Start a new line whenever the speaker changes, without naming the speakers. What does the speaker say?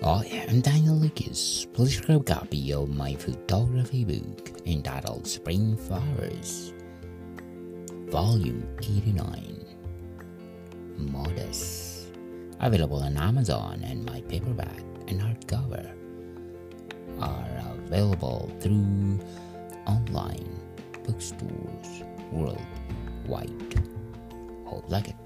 Oh, I am Daniel Lucas. Please grab a copy of my photography book entitled Spring Flowers, Volume 89. Modest. Available on Amazon and my paperback and hardcover are available through online bookstores worldwide. Hope like it.